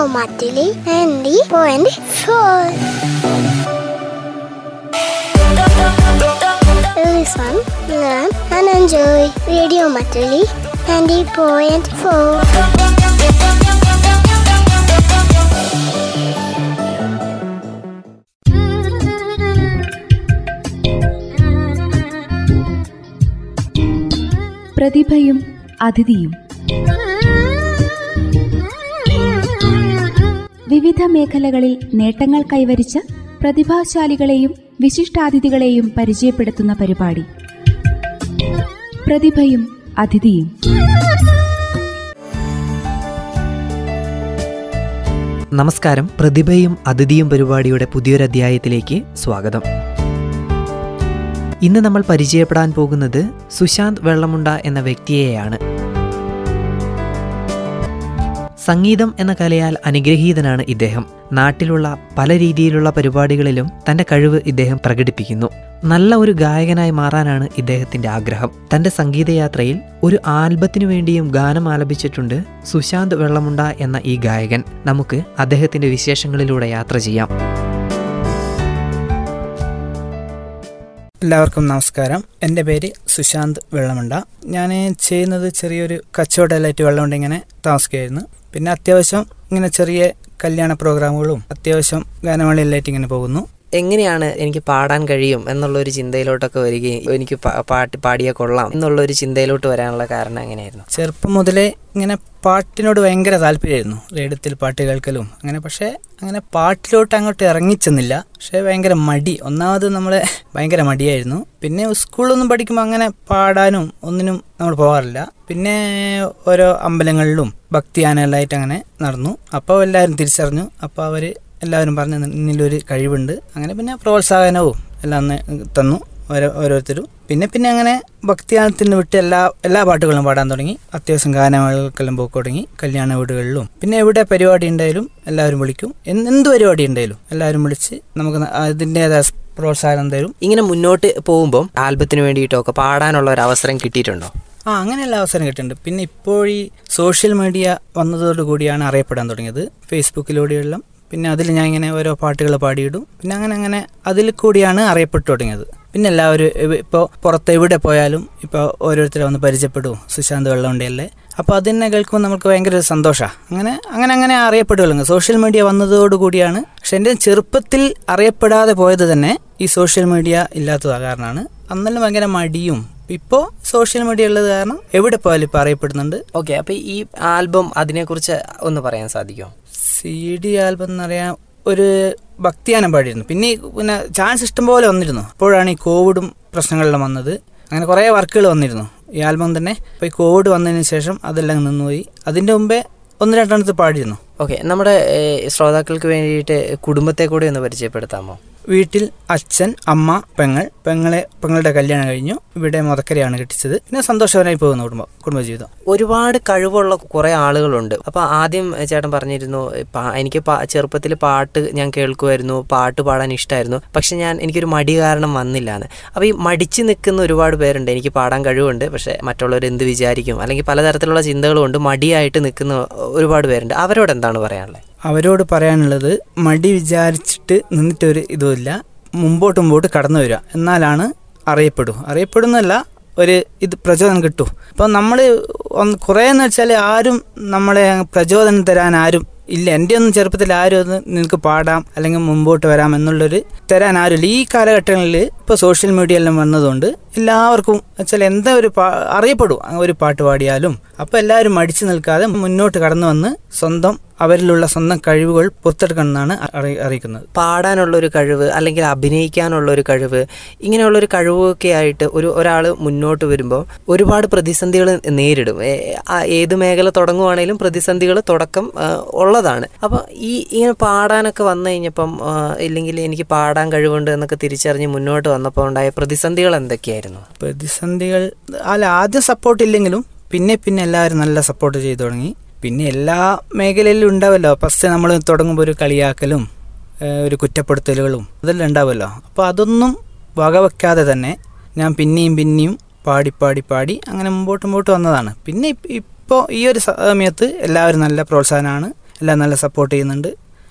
Matili 90.4. Listen, learn, and enjoy Radio Matili 90.4. പ്രതിഭയും അതിഥിയും വിവിധ മേഖലകളിൽ നേട്ടങ്ങൾ കൈവരിച്ച പ്രതിഭാശാലികളെയും വിശിഷ്ടാതിഥികളെയും പരിചയപ്പെടുത്തുന്ന പരിപാടി. പ്രതിഭയും അതിഥിയും. നമസ്കാരം. പ്രതിഭയും അതിഥിയും പരിപാടിയുടെ പുതിയൊരു അധ്യായത്തിലേക്ക് സ്വാഗതം. ഇന്ന് നമ്മൾ പരിചയപ്പെടാൻ പോകുന്നത് സുശാന്ത് വെള്ളമുണ്ട എന്ന വ്യക്തിയെയാണ്. സംഗീതം എന്ന കലയാൽ അനുഗ്രഹീതനാണ് ഇദ്ദേഹം. നാട്ടിലുള്ള പല രീതിയിലുള്ള പരിപാടികളിലും തന്റെ കഴിവ് ഇദ്ദേഹം പ്രകടിപ്പിക്കുന്നു. നല്ല ഒരു ഗായകനായി മാറാനാണ് ഇദ്ദേഹത്തിന്റെ ആഗ്രഹം. തന്റെ സംഗീതയാത്രയിൽ ഒരു ആൽബത്തിനു വേണ്ടിയും ഗാനം ആലപിച്ചിട്ടുണ്ട് സുശാന്ത് വെള്ളമുണ്ട എന്ന ഈ ഗായകൻ. നമുക്ക് അദ്ദേഹത്തിന്റെ വിശേഷങ്ങളിലൂടെ യാത്ര ചെയ്യാം. എല്ലാവർക്കും നമസ്കാരം. എന്റെ പേര് സുശാന്ത് വെള്ളമുണ്ട. ഞാൻ ചെയ്യുന്നത് ചെറിയൊരു കച്ചവടമായിട്ട് വെള്ളമുണ്ട ഇങ്ങനെ താമസിക്കുകയായിരുന്നു. പിന്നെ അത്യാവശ്യം ഇങ്ങനെ ചെറിയ കല്യാണ പ്രോഗ്രാമുകളും അത്യാവശ്യം ഗാനമേളയിലായിട്ട് ഇങ്ങനെ പോകുന്നു. എങ്ങനെയാണ് എനിക്ക് പാടാൻ കഴിയും എന്നുള്ളൊരു ചിന്തയിലോട്ടൊക്കെ വരികയും എനിക്ക് പാട്ട് പാടിയാൽ കൊള്ളാം എന്നുള്ളൊരു ചിന്തയിലോട്ട് വരാനുള്ള കാരണം എങ്ങനെയായിരുന്നു? ചെറുപ്പം മുതലേ ഇങ്ങനെ പാട്ടിനോട് ഭയങ്കര താല്പര്യമായിരുന്നു. റേഡിയത്തിൽ പാട്ട് കേൾക്കലും. അങ്ങനെ പക്ഷേ അങ്ങനെ പാട്ടിലോട്ട് അങ്ങോട്ട് ഇറങ്ങിച്ചെന്നില്ല. പക്ഷേ ഭയങ്കര മടി. ഒന്നാമത് നമ്മളെ ഭയങ്കര മടിയായിരുന്നു. പിന്നെ സ്കൂളിലൊന്നും പഠിക്കുമ്പോൾ അങ്ങനെ പാടാനും ഒന്നിനും നമ്മൾ പോകാറില്ല പിന്നെ ഓരോ അമ്പലങ്ങളിലും ഭക്തിയാനകളിലായിട്ട് അങ്ങനെ നടന്നു. അപ്പോൾ എല്ലാവരും തിരിച്ചറിഞ്ഞു. അപ്പോൾ അവർ എല്ലാവരും പറഞ്ഞ് നിന്നിലൊരു കഴിവുണ്ട്. അങ്ങനെ പിന്നെ പ്രോത്സാഹനവും എല്ലാം തന്നു ഓരോ ഓരോരുത്തരും. പിന്നെ പിന്നെ അങ്ങനെ ഭക്തിഗാനത്തിന് വിട്ട് എല്ലാ എല്ലാ പാട്ടുകളും പാടാൻ തുടങ്ങി. അത്യാവശ്യം ഗാനങ്ങൾക്കെല്ലാം പോക്ക് തുടങ്ങി. കല്യാണ വീടുകളിലും. പിന്നെ എവിടെ പരിപാടി ഉണ്ടായാലും എല്ലാവരും വിളിക്കും. എന്ത് എന്ത് പരിപാടി ഉണ്ടായാലും എല്ലാവരും വിളിച്ച് നമുക്ക് അതിന്റെതായ പ്രോത്സാഹനം തരും. ഇങ്ങനെ മുന്നോട്ട് പോകുമ്പോൾ ആൽബത്തിന് വേണ്ടിയിട്ടൊക്കെ പാടാനുള്ള ഒരു അവസരം കിട്ടിയിട്ടുണ്ടോ? ആ അങ്ങനെയുള്ള അവസരം കിട്ടുന്നുണ്ട് പിന്നെ ഇപ്പോഴീ ഈ സോഷ്യൽ മീഡിയ വന്നതോടുകൂടിയാണ് അറിയപ്പെടാൻ തുടങ്ങിയത്. ഫേസ്ബുക്കിലൂടെയെല്ലാം പിന്നെ അതിൽ ഞാൻ ഇങ്ങനെ ഓരോ പാട്ടുകൾ പാടിയിടും. പിന്നെ അങ്ങനെ അങ്ങനെ അതിൽ കൂടിയാണ് അറിയപ്പെട്ടു തുടങ്ങിയത്. പിന്നെ എല്ലാവരും ഇപ്പോൾ പുറത്ത് എവിടെ പോയാലും ഇപ്പോൾ ഓരോരുത്തരെ വന്ന് പരിചയപ്പെടും സുശാന്ത് വെള്ളമുണ്ടല്ലേ അപ്പോൾ അതിനെ കേൾക്കുമ്പോൾ നമുക്ക് ഭയങ്കര ഒരു സന്തോഷമാണ് അങ്ങനെ അങ്ങനെ അങ്ങനെ അറിയപ്പെടുകയുള്ളൂ സോഷ്യൽ മീഡിയ വന്നതോടുകൂടിയാണ് പക്ഷെ എന്റെ ചെറുപ്പത്തിൽ അറിയപ്പെടാതെ പോയത് തന്നെ ഈ സോഷ്യൽ മീഡിയ ഇല്ലാത്തത് കാരണമാണ്. അന്നെല്ലാം ഭയങ്കര മടിയും. ഇപ്പോൾ സോഷ്യൽ മീഡിയ ഉള്ളത് കാരണം എവിടെ പോയാലും ഇപ്പോൾ അറിയപ്പെടുന്നുണ്ട്. ഓക്കെ അപ്പോൾ ഈ ആൽബം അതിനെക്കുറിച്ച് ഒന്ന് പറയാൻ സാധിക്കുമോ? സി ഡി ആൽബം എന്ന് പറയാൻ ഒരു ഭക്തിയാനം പാടിയിരുന്നു. പിന്നെ പിന്നെ ചാൻസ് ഇഷ്ടം പോലെ വന്നിരുന്നു. അപ്പോഴാണ് ഈ കോവിഡും പ്രശ്നങ്ങളെല്ലാം വന്നത്. അങ്ങനെ കുറേ വർക്കുകൾ വന്നിരുന്നു. ഈ ആൽബം തന്നെ. അപ്പോൾ ഈ കോവിഡ് വന്നതിന് ശേഷം അതെല്ലാം നിന്നുപോയി. അതിന്റെ മുമ്പേ ഒന്ന് രണ്ടെണ്ണത്ത് പാടിയിരുന്നു. ഓക്കെ. നമ്മുടെ ശ്രോതാക്കൾക്ക് വേണ്ടിയിട്ട് കുടുംബത്തെ കൂടെ ഒന്ന് പരിചയപ്പെടുത്താമോ? വീട്ടിൽ അച്ഛൻ അമ്മ പെങ്ങൾ പെങ്ങളെ പെങ്ങളുടെ കല്യാണം കഴിഞ്ഞു. ഇവിടെ മുതക്കരയാണ് കെട്ടിച്ചത്. പിന്നെ സന്തോഷകരമായി പോകുന്നു കുടുംബം കുടുംബജീവിതം. ഒരുപാട് കഴിവുള്ള കുറെ ആളുകളുണ്ട്. അപ്പൊ ആദ്യം ചേട്ടൻ പറഞ്ഞിരുന്നു എനിക്ക് ചെറുപ്പത്തിൽ പാട്ട് ഞാൻ കേൾക്കുമായിരുന്നു പാട്ട് പാടാൻ ഇഷ്ടമായിരുന്നു പക്ഷെ ഞാൻ എനിക്കൊരു മടി കാരണം വന്നില്ല എന്ന് അപ്പൊ ഈ മടിച്ചു നിൽക്കുന്ന ഒരുപാട് പേരുണ്ട്. എനിക്ക് പാടാൻ കഴിവുണ്ട് പക്ഷെ മറ്റുള്ളവർ എന്ത് വിചാരിക്കും? അല്ലെങ്കിൽ പലതരത്തിലുള്ള ചിന്തകളും ഉണ്ട് മടിയായിട്ട് നിൽക്കുന്ന ഒരുപാട് പേരുണ്ട്. അവരോട് എന്താണ് പറയാനുള്ളത്? അവരോട് പറയാനുള്ളത് മടി വിചാരിച്ചിട്ട് നിന്നിട്ടൊരു ഇതുമില്ല. മുമ്പോട്ട് മുമ്പോട്ട് കടന്നു വരിക. എന്നാലാണ് അറിയപ്പെടൂ അറിയപ്പെടുന്നല്ല ഒരു ഇത് പ്രചോദനം കിട്ടും അപ്പോൾ നമ്മൾ ഒന്ന് കുറേ എന്ന് വെച്ചാൽ ആരും നമ്മളെ പ്രചോദനം തരാൻ ആരും ഇല്ല. എന്റെ ഒന്നും ചെറുപ്പത്തിൽ ആരും ഒന്ന് നിനക്ക് പാടാം അല്ലെങ്കിൽ മുമ്പോട്ട് വരാം എന്നുള്ളൊരു തരാൻ ആരുമില്ല. ഈ കാലഘട്ടങ്ങളിൽ ഇപ്പോൾ സോഷ്യൽ മീഡിയ എല്ലാം വന്നതുകൊണ്ട് എല്ലാവർക്കും വെച്ചാൽ എന്താ ഒരു പാ അറിയപ്പെടും ഒരു പാട്ട് പാടിയാലും അപ്പോൾ എല്ലാവരും മടിച്ചു നിൽക്കാതെ മുന്നോട്ട് കടന്നു വന്ന് സ്വന്തം അവരിലുള്ള സ്വന്തം കഴിവുകൾ പുറത്തെടുക്കണമെന്നാണ് അറി അറിയിക്കുന്നത്. പാടാനുള്ള ഒരു കഴിവ് അല്ലെങ്കിൽ അഭിനയിക്കാനുള്ള ഒരു കഴിവ് ഇങ്ങനെയുള്ളൊരു കഴിവൊക്കെ ആയിട്ട് ഒരു ഒരാൾ മുന്നോട്ട് വരുമ്പോൾ ഒരുപാട് പ്രതിസന്ധികൾ നേരിടും. ഏത് മേഖല തുടങ്ങുവാണെങ്കിലും പ്രതിസന്ധികൾ തുടക്കം ഉള്ളതാണ്. അപ്പോൾ ഈ ഇങ്ങനെ പാടാനൊക്കെ വന്നു കഴിഞ്ഞപ്പം ഇല്ലെങ്കിൽ എനിക്ക് പാടാൻ കഴിവുണ്ട് എന്നൊക്കെ തിരിച്ചറിഞ്ഞ് മുന്നോട്ട് വന്നപ്പോൾ ഉണ്ടായ പ്രതിസന്ധികൾ എന്തൊക്കെയായിരുന്നു? പ്രതിസന്ധികൾ അല്ല ആദ്യം സപ്പോർട്ട് ഇല്ലെങ്കിലും പിന്നെ പിന്നെ എല്ലാവരും നല്ല സപ്പോർട്ട് ചെയ്തു തുടങ്ങി. പിന്നെ എല്ലാ മേഖലയിലും ഉണ്ടാവല്ലോ. ഫസ്റ്റ് നമ്മൾ തുടങ്ങുമ്പോൾ ഒരു കളിയാക്കലും ഒരു കുറ്റപ്പെടുത്തലുകളും അതെല്ലാം ഉണ്ടാവുമല്ലോ അപ്പോൾ അതൊന്നും വകവെക്കാതെ തന്നെ ഞാൻ പിന്നെയും പിന്നെയും പാടി പാടി പാടി അങ്ങനെ മുമ്പോട്ട് മുമ്പോട്ട് വന്നതാണ്. പിന്നെ ഇപ്പോൾ ഈ ഒരു സമയത്ത് എല്ലാവരും നല്ല പ്രോത്സാഹനമാണ് എല്ലാം നല്ല സപ്പോർട്ട് ചെയ്യുന്നുണ്ട്.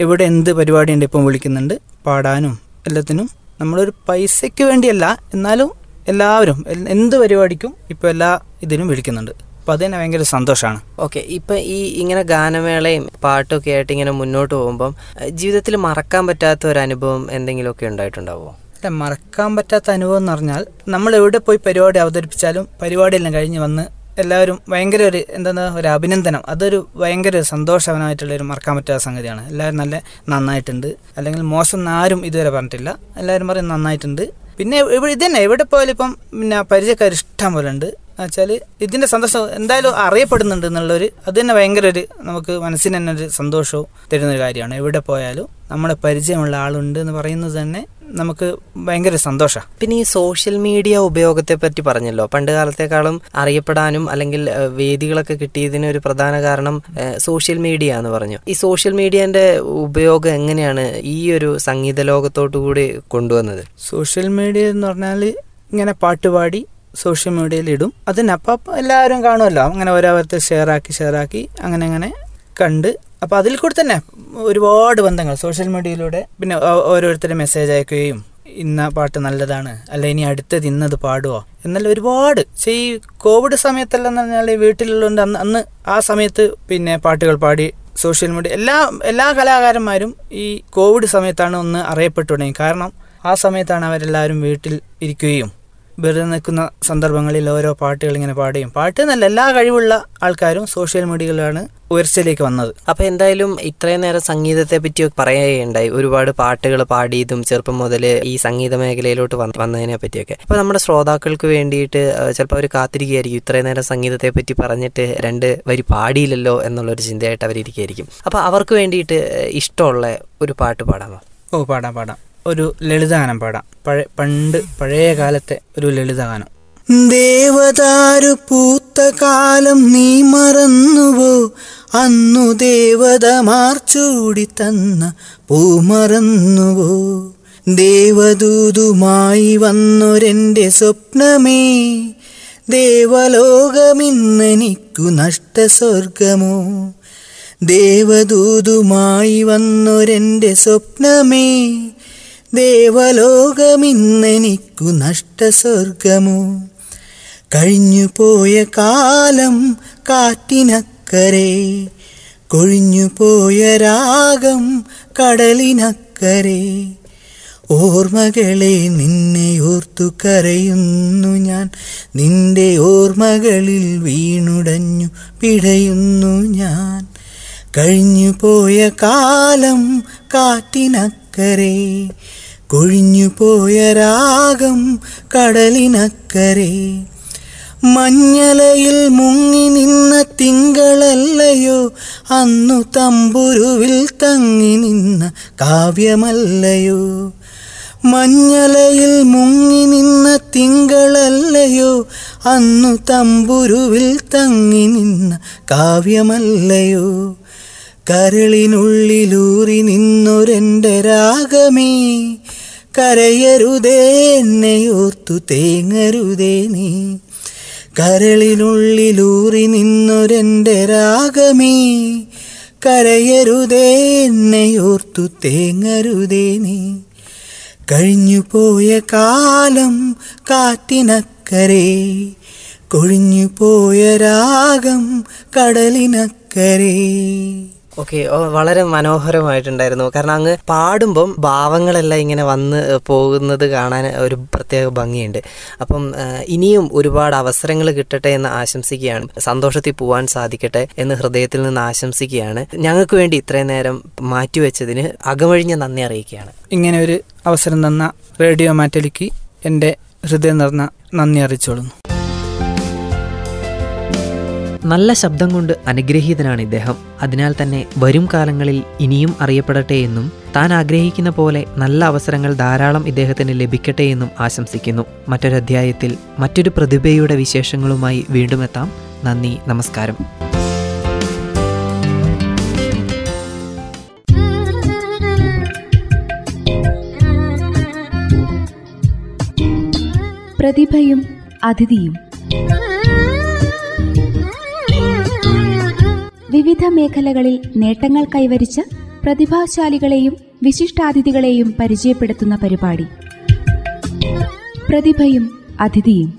ഇവിടെ എന്ത് പരിപാടി ഉണ്ട് ഇപ്പം വിളിക്കുന്നുണ്ട്? പാടാനും എല്ലാത്തിനും നമ്മളൊരു പൈസയ്ക്ക് വേണ്ടിയല്ല എന്നാലും എല്ലാവരും എന്ത് പരിപാടിക്കും ഇപ്പോൾ എല്ലാ ഇതിനും വിളിക്കുന്നുണ്ട്. അപ്പോൾ അത് തന്നെ ഭയങ്കര സന്തോഷമാണ് ഓക്കെ ഇപ്പം ഈ ഇങ്ങനെ ഗാനമേളയും പാട്ടൊക്കെ ആയിട്ട് ഇങ്ങനെ മുന്നോട്ട് പോകുമ്പം ജീവിതത്തിൽ മറക്കാൻ പറ്റാത്ത ഒരു അനുഭവം എന്തെങ്കിലുമൊക്കെ ഉണ്ടായിട്ടുണ്ടാവുമോ അല്ല മറക്കാൻ പറ്റാത്ത അനുഭവം എന്ന് പറഞ്ഞാൽ നമ്മൾ എവിടെ പോയി പരിപാടി അവതരിപ്പിച്ചാലും പരിപാടിയെല്ലാം കഴിഞ്ഞ് വന്ന് എല്ലാവരും ഭയങ്കര ഒരു എന്താ ഒരു അഭിനന്ദനം. അതൊരു ഭയങ്കര സന്തോഷവനായിട്ടുള്ള ഒരു മറക്കാൻ പറ്റാത്ത സംഗതിയാണ്. എല്ലാവരും നല്ല നന്നായിട്ടുണ്ട്. അല്ലെങ്കിൽ മോശം ആരും ഇതുവരെ പറഞ്ഞിട്ടില്ല. എല്ലാവരും പറയും നന്നായിട്ടുണ്ട്. പിന്നെ ഇവിടെ ഇത് തന്നെ എവിടെ പോയാലും ഇപ്പം പിന്നെ പരിചയക്കാർ ഇഷ്ടം പോലെ ഉണ്ട്. വെച്ചാൽ ഇതിന്റെ സന്തോഷം എന്തായാലും അറിയപ്പെടുന്നുണ്ട് എന്നുള്ളൊരു അത് തന്നെ ഭയങ്കര ഒരു നമുക്ക് മനസ്സിന് തന്നെ ഒരു സന്തോഷവും തരുന്ന ഒരു കാര്യമാണ്. എവിടെ പോയാലും നമ്മുടെ പരിചയമുള്ള ആളുണ്ട് എന്ന് പറയുന്നത് തന്നെ നമുക്ക് ഭയങ്കര സന്തോഷമാണ് പിന്നെ ഈ സോഷ്യൽ മീഡിയ ഉപയോഗത്തെ പറ്റി പറഞ്ഞല്ലോ. പണ്ട് കാലത്തെക്കാളും അറിയപ്പെടാനും അല്ലെങ്കിൽ വേദികളൊക്കെ കിട്ടിയതിന് ഒരു പ്രധാന കാരണം സോഷ്യൽ മീഡിയ എന്ന് പറഞ്ഞു. ഈ സോഷ്യൽ മീഡിയന്റെ ഉപയോഗം എങ്ങനെയാണ് ഈ ഒരു സംഗീത ലോകത്തോട്ടു കൂടി കൊണ്ടുവന്നത്? സോഷ്യൽ മീഡിയ എന്ന് പറഞ്ഞാൽ ഇങ്ങനെ പാട്ടുപാടി സോഷ്യൽ മീഡിയയിൽ ഇടും. അതിന് അപ്പം അപ്പം എല്ലാവരും കാണുമല്ലോ. അങ്ങനെ ഓരോരുത്തർ ഷെയർ ആക്കി അങ്ങനെ അങ്ങനെ കണ്ട് അപ്പോൾ അതിൽ കൂടി തന്നെ ഒരുപാട് ബന്ധങ്ങൾ സോഷ്യൽ മീഡിയയിലൂടെ പിന്നെ ഓരോരുത്തരുടെ ഓരോരുത്തരും മെസ്സേജ് അയക്കുകയും ഇന്ന പാട്ട് നല്ലതാണ് അല്ല ഇനി അടുത്തത് ഇന്നത് പാടുവോ? എന്നല്ല ഒരുപാട്. ഈ കോവിഡ് സമയത്തെല്ലാം എന്ന് പറഞ്ഞാൽ വീട്ടിലുള്ളതുകൊണ്ട് അന്ന് അന്ന് ആ സമയത്ത് പിന്നെ പാട്ടുകൾ പാടി സോഷ്യൽ മീഡിയ എല്ലാ എല്ലാ കലാകാരന്മാരും ഈ കോവിഡ് സമയത്താണ് ഒന്ന് അറിയപ്പെട്ടു കാരണം ആ സമയത്താണ് അവരെല്ലാവരും വീട്ടിൽ ഇരിക്കുകയും വെറുതെ നിൽക്കുന്ന സന്ദർഭങ്ങളിൽ ഓരോ പാട്ടുകൾ ഇങ്ങനെ പാടുകയും പാട്ട് എന്നല്ല എല്ലാ കഴിവുള്ള ആൾക്കാരും സോഷ്യൽ മീഡിയകളിലാണ് ഉയർച്ചയിലേക്ക് വന്നത്. അപ്പോൾ എന്തായാലും ഇത്രയും നേരം സംഗീതത്തെ പറ്റി പറയുകയുണ്ടായി. ഒരുപാട് പാട്ടുകൾ പാടിയതും ചെറുപ്പം മുതൽ ഈ സംഗീത മേഖലയിലോട്ട് വന്ന- വന്നതിനെ പറ്റിയൊക്കെ. അപ്പോൾ നമ്മുടെ ശ്രോതാക്കൾക്ക് വേണ്ടിയിട്ട് ചിലപ്പോൾ അവർ കാത്തിരിക്കുകയായിരിക്കും. ഇത്രയും നേരം സംഗീതത്തെ പറ്റി പറഞ്ഞിട്ട് രണ്ട് വരി പാടിയില്ലല്ലോ എന്നുള്ളൊരു ചിന്തയായിട്ട് അവരിയ്ക്കുകയായിരിക്കും അപ്പോൾ അവർക്ക് വേണ്ടിയിട്ട് ഇഷ്ടമുള്ള ഒരു പാട്ട് പാടാമോ? ഓ പാടാം പാടാം. ഒരു ലളിതഗാനം പാടാം. പഴയ പണ്ട് പഴയ കാലത്തെ ഒരു ലളിതഗാനം. ദേവതാരു പൂത്ത കാലം നീ മറന്നുവോ? അന്നു ദേവത മാർച്ചൂടി തന്ന പൂ മറന്നുവോ? ദേവദൂതുമായി വന്നൊരെന്റെ സ്വപ്നമേ? ദേവലോകമിന്നെനിക്കു നഷ്ടസ്വർഗമോ ദേവദൂതുമായി വന്നൊരെന്റെ സ്വപ്നമേ? ദേവലോകമിന്നെനിക്കു നഷ്ടസ്വർഗമോ കഴിഞ്ഞു പോയ കാലം കാറ്റിനക്കരെ കൊഴിഞ്ഞു പോയ രാഗം കടലിനക്കരെ. ഓർമ്മകളെ നിന്നെ ഓർത്തു കരയുന്നു ഞാൻ നിന്റെ ഓർമ്മകളിൽ വീണുടഞ്ഞു പിടയുന്നു ഞാൻ. കഴിഞ്ഞു പോയ കാലം കാറ്റിനക്കരെ കൊഴിഞ്ഞു പോയ രാഗം കടലിനക്കരെ. മഞ്ഞലയിൽ മുങ്ങി നിന്ന തിങ്കളല്ലയോ അന്നു തമ്പുരുവിൽ തങ്ങി നിന്ന കാവ്യമല്ലയോ. മഞ്ഞലയിൽ മുങ്ങി നിന്ന തിങ്കളല്ലയോ അന്നു തമ്പുരുവിൽ തങ്ങി നിന്ന കാവ്യമല്ലയോ. കരളിനുള്ളിലൂറി നിന്നൊരെന്റെ രാഗമേ കരയരുതേ എന്നെയോർത്തു തേങ്ങരുതേ നീ. കരളിനുള്ളിലൂറി നിന്നൊരെന്റെ രാഗമേ. കരയരുതേ എന്നെയോർത്തു തേങ്ങരുതേ നീ. കഴിഞ്ഞു പോയ കാലം കാറ്റിനക്കരെ. കൊഴിഞ്ഞു പോയ രാഗം കടലിനക്കരെ. ഓക്കെ വളരെ മനോഹരമായിട്ടുണ്ടായിരുന്നു. കാരണം അങ്ങ് പാടുമ്പം ഭാവങ്ങളെല്ലാം ഇങ്ങനെ വന്ന് പോകുന്നത് കാണാൻ ഒരു പ്രത്യേക ഭംഗിയുണ്ട്. അപ്പം ഇനിയും ഒരുപാട് അവസരങ്ങൾ കിട്ടട്ടെ എന്ന് ആശംസിക്കുകയാണ്. സന്തോഷത്തിൽ പോവാൻ സാധിക്കട്ടെ എന്ന് ഹൃദയത്തിൽ നിന്ന് ആശംസിക്കുകയാണ്. ഞങ്ങൾക്ക് വേണ്ടി ഇത്രയും നേരം മാറ്റിവെച്ചതിന് അകമഴിഞ്ഞ നന്ദി അറിയിക്കുകയാണ്. ഇങ്ങനെ ഒരു അവസരം തന്ന റേഡിയോ മാറ്റലിക്ക് എന്റെ ഹൃദയം നിറഞ്ഞ നന്ദി അറിയിച്ചോളുന്നു നല്ല ശബ്ദം കൊണ്ട് അനുഗ്രഹീതനാണ് ഇദ്ദേഹം. അതിനാൽ തന്നെ വരും കാലങ്ങളിൽ ഇനിയും അറിയപ്പെടട്ടെ എന്നും താൻ ആഗ്രഹിക്കുന്ന പോലെ നല്ല അവസരങ്ങൾ ധാരാളം ഇദ്ദേഹത്തിന് ലഭിക്കട്ടെ എന്നും ആശംസിക്കുന്നു. മറ്റൊരധ്യായത്തിൽ മറ്റൊരു പ്രതിഭയുടെ വിശേഷങ്ങളുമായി വീണ്ടും എത്താം. നന്ദി നമസ്കാരം. പ്രതിഭയും അതിഥിയും. വിവിധ മേഖലകളിൽ നേട്ടങ്ങൾ കൈവരിച്ച പ്രതിഭാശാലികളെയും വിശിഷ്ടാതിഥികളെയും പരിചയപ്പെടുത്തുന്ന പരിപാടി. പ്രതിഭയും അതിഥിയും.